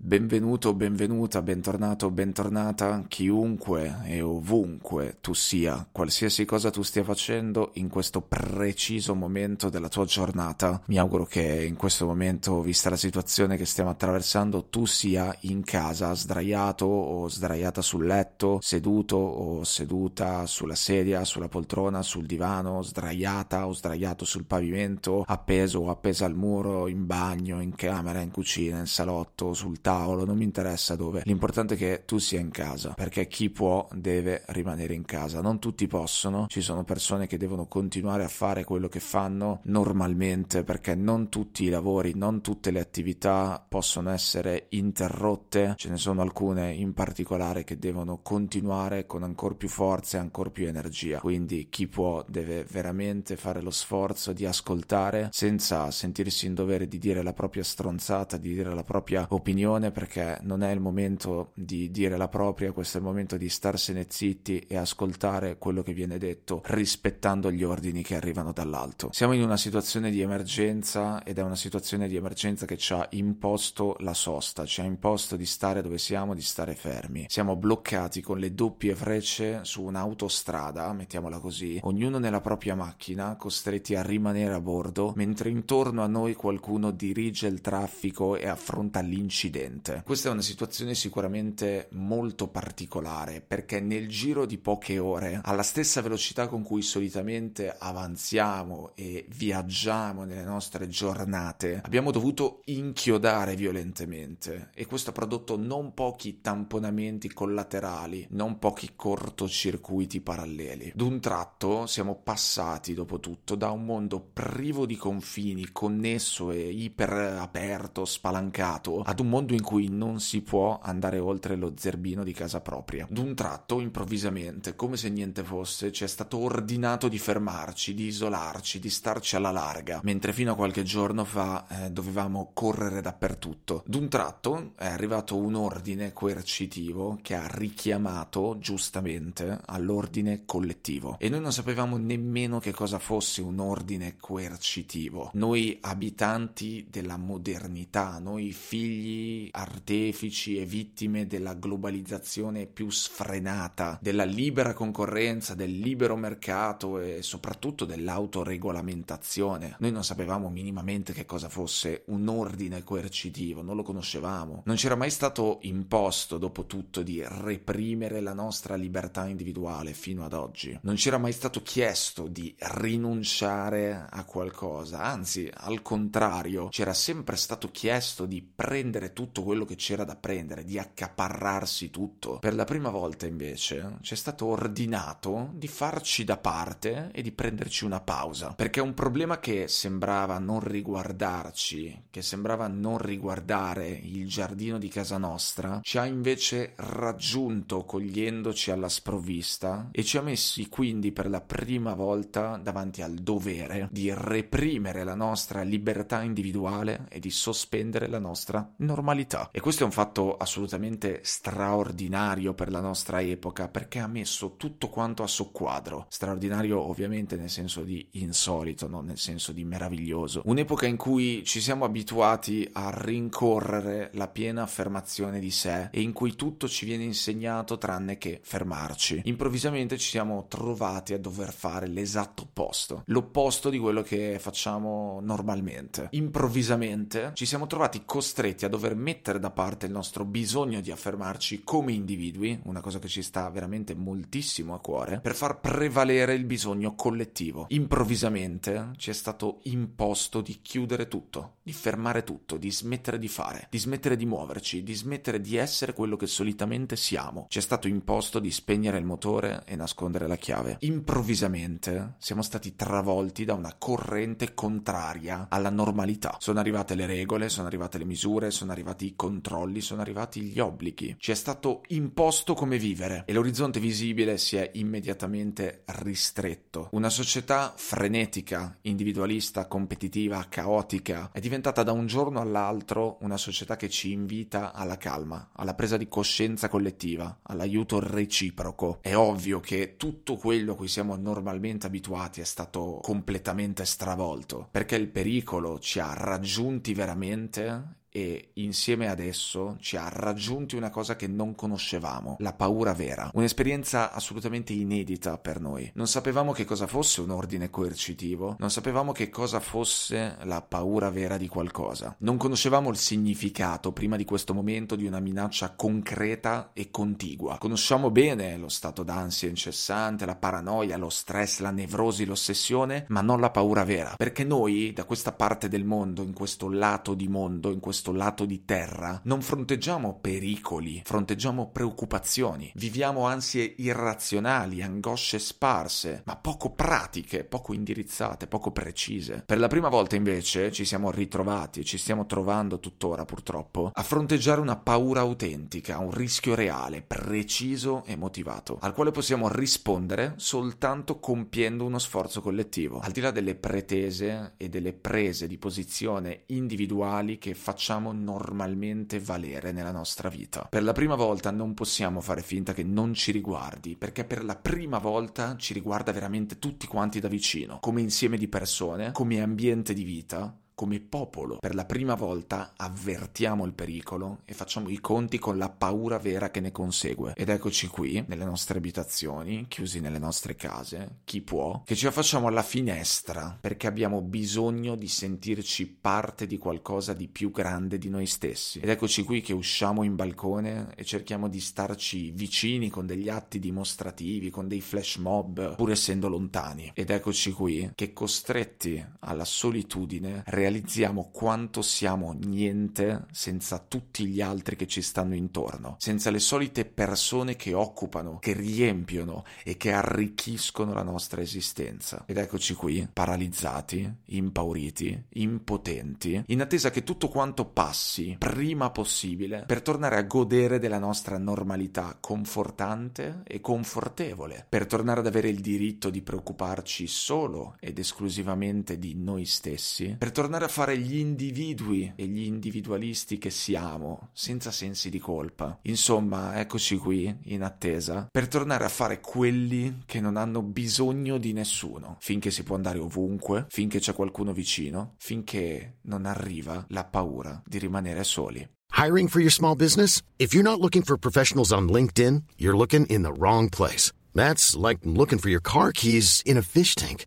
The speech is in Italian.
Benvenuto, benvenuta, bentornato, bentornata, chiunque e ovunque tu sia, qualsiasi cosa tu stia facendo in questo preciso momento della tua giornata. Mi auguro che in questo momento, vista la situazione che stiamo attraversando, tu sia in casa, sdraiato o sdraiata sul letto, seduto o seduta sulla sedia, sulla poltrona, sul divano, sdraiata o sdraiato sul pavimento, appeso o appesa al muro, in bagno, in camera, in cucina, in salotto, sul tavolo, non mi interessa dove. L'importante è che tu sia in casa, perché chi può deve rimanere in casa. Non tutti possono, ci sono persone che devono continuare a fare quello che fanno normalmente, perché non tutti i lavori, non tutte le attività possono essere interrotte. Ce ne sono alcune in particolare che devono continuare con ancora più forza e ancora più energia. Quindi chi può deve veramente fare lo sforzo di ascoltare senza sentirsi in dovere di dire la propria stronzata, di dire la propria opinione opinione perché non è il momento di dire la propria, questo è il momento di starsene zitti e ascoltare quello che viene detto rispettando gli ordini che arrivano dall'alto. Siamo in una situazione di emergenza ed è una situazione di emergenza che ci ha imposto la sosta, ci ha imposto di stare dove siamo, di stare fermi. Siamo bloccati con le doppie frecce su un'autostrada, mettiamola così, ognuno nella propria macchina, costretti a rimanere a bordo, mentre intorno a noi qualcuno dirige il traffico e affronta l'incidente precedente. Questa è una situazione sicuramente molto particolare perché nel giro di poche ore, alla stessa velocità con cui solitamente avanziamo e viaggiamo nelle nostre giornate, abbiamo dovuto inchiodare violentemente e questo ha prodotto non pochi tamponamenti collaterali, non pochi cortocircuiti paralleli. D'un tratto siamo passati, dopo tutto, da un mondo privo di confini, connesso e iper aperto, spalancato, ad un mondo in cui non si può andare oltre lo zerbino di casa propria. D'un tratto, improvvisamente, come se niente fosse, ci è stato ordinato di fermarci, di isolarci, di starci alla larga, mentre fino a qualche giorno fa eh, dovevamo correre dappertutto. D'un tratto è arrivato un ordine coercitivo che ha richiamato giustamente all'ordine collettivo e noi non sapevamo nemmeno che cosa fosse un ordine coercitivo. Noi abitanti della modernità, noi figli artefici e vittime della globalizzazione più sfrenata, della libera concorrenza, del libero mercato e soprattutto dell'autoregolamentazione. Noi non sapevamo minimamente che cosa fosse un ordine coercitivo, non lo conoscevamo. Non c'era mai stato imposto, dopo tutto, di reprimere la nostra libertà individuale fino ad oggi. Non c'era mai stato chiesto di rinunciare a qualcosa, anzi, al contrario, c'era sempre stato chiesto di prendere tutto tutto quello che c'era da prendere, di accaparrarsi tutto. Per la prima volta invece ci è stato ordinato di farci da parte e di prenderci una pausa, perché un problema che sembrava non riguardarci, che sembrava non riguardare il giardino di casa nostra, ci ha invece raggiunto cogliendoci alla sprovvista e ci ha messi quindi per la prima volta davanti al dovere di reprimere la nostra libertà individuale e di sospendere la nostra normalità vita. E questo è un fatto assolutamente straordinario per la nostra epoca perché ha messo tutto quanto a soqquadro. Straordinario ovviamente nel senso di insolito, non nel senso di meraviglioso. Un'epoca in cui ci siamo abituati a rincorrere la piena affermazione di sé e in cui tutto ci viene insegnato tranne che fermarci. Improvvisamente ci siamo trovati a dover fare l'esatto opposto, l'opposto di quello che facciamo normalmente. Improvvisamente ci siamo trovati costretti a dover mettere da parte il nostro bisogno di affermarci come individui, una cosa che ci sta veramente moltissimo a cuore, per far prevalere il bisogno collettivo. Improvvisamente ci è stato imposto di chiudere tutto, di fermare tutto, di smettere di fare, di smettere di muoverci, di smettere di essere quello che solitamente siamo. Ci è stato imposto di spegnere il motore e nascondere la chiave. Improvvisamente siamo stati travolti da una corrente contraria alla normalità. Sono arrivate le regole, sono arrivate le misure, sono arrivate arrivati i controlli, sono arrivati gli obblighi. Ci è stato imposto come vivere e l'orizzonte visibile si è immediatamente ristretto. Una società frenetica, individualista, competitiva, caotica è diventata da un giorno all'altro una società che ci invita alla calma, alla presa di coscienza collettiva, all'aiuto reciproco. È ovvio che tutto quello a cui siamo normalmente abituati è stato completamente stravolto, perché il pericolo ci ha raggiunti veramente e insieme ad esso ci ha raggiunti una cosa che non conoscevamo, la paura vera, un'esperienza assolutamente inedita per noi. Non sapevamo che cosa fosse un ordine coercitivo, non sapevamo che cosa fosse la paura vera di qualcosa, non conoscevamo il significato prima di questo momento di una minaccia concreta e contigua. Conosciamo bene lo stato d'ansia incessante, la paranoia, lo stress, la nevrosi, l'ossessione, ma non la paura vera, perché noi da questa parte del mondo, in questo lato di mondo, in questo questo lato di terra non fronteggiamo pericoli, fronteggiamo preoccupazioni, viviamo ansie irrazionali, angosce sparse, ma poco pratiche, poco indirizzate, poco precise. Per la prima volta invece ci siamo ritrovati ci stiamo trovando tuttora purtroppo a fronteggiare una paura autentica, un rischio reale, preciso e motivato, al quale possiamo rispondere soltanto compiendo uno sforzo collettivo, al di là delle pretese e delle prese di posizione individuali che facciamo facciamo normalmente valere nella nostra vita. Per la prima volta non possiamo fare finta che non ci riguardi, perché per la prima volta ci riguarda veramente tutti quanti da vicino, come insieme di persone, come ambiente di vita come popolo per la prima volta avvertiamo il pericolo e facciamo i conti con la paura vera che ne consegue. Ed eccoci qui, nelle nostre abitazioni, chiusi nelle nostre case, chi può, che ci affacciamo alla finestra perché abbiamo bisogno di sentirci parte di qualcosa di più grande di noi stessi. Ed eccoci qui che usciamo in balcone e cerchiamo di starci vicini con degli atti dimostrativi, con dei flash mob, pur essendo lontani. Ed eccoci qui che costretti alla solitudine realizziamo quanto siamo niente senza tutti gli altri che ci stanno intorno, senza le solite persone che occupano, che riempiono e che arricchiscono la nostra esistenza. Ed eccoci qui, paralizzati, impauriti, impotenti, in attesa che tutto quanto passi prima possibile per tornare a godere della nostra normalità confortante e confortevole, per tornare ad avere il diritto di preoccuparci solo ed esclusivamente di noi stessi, per tornare tornare a fare gli individui e gli individualisti che siamo, senza sensi di colpa. Insomma, eccoci qui, in attesa, per tornare a fare quelli che non hanno bisogno di nessuno, finché si può andare ovunque, finché c'è qualcuno vicino, finché non arriva la paura di rimanere soli. Hiring for your small business? If you're not looking for professionals on LinkedIn, you're looking in the wrong place. That's like looking for your car keys in a fish tank.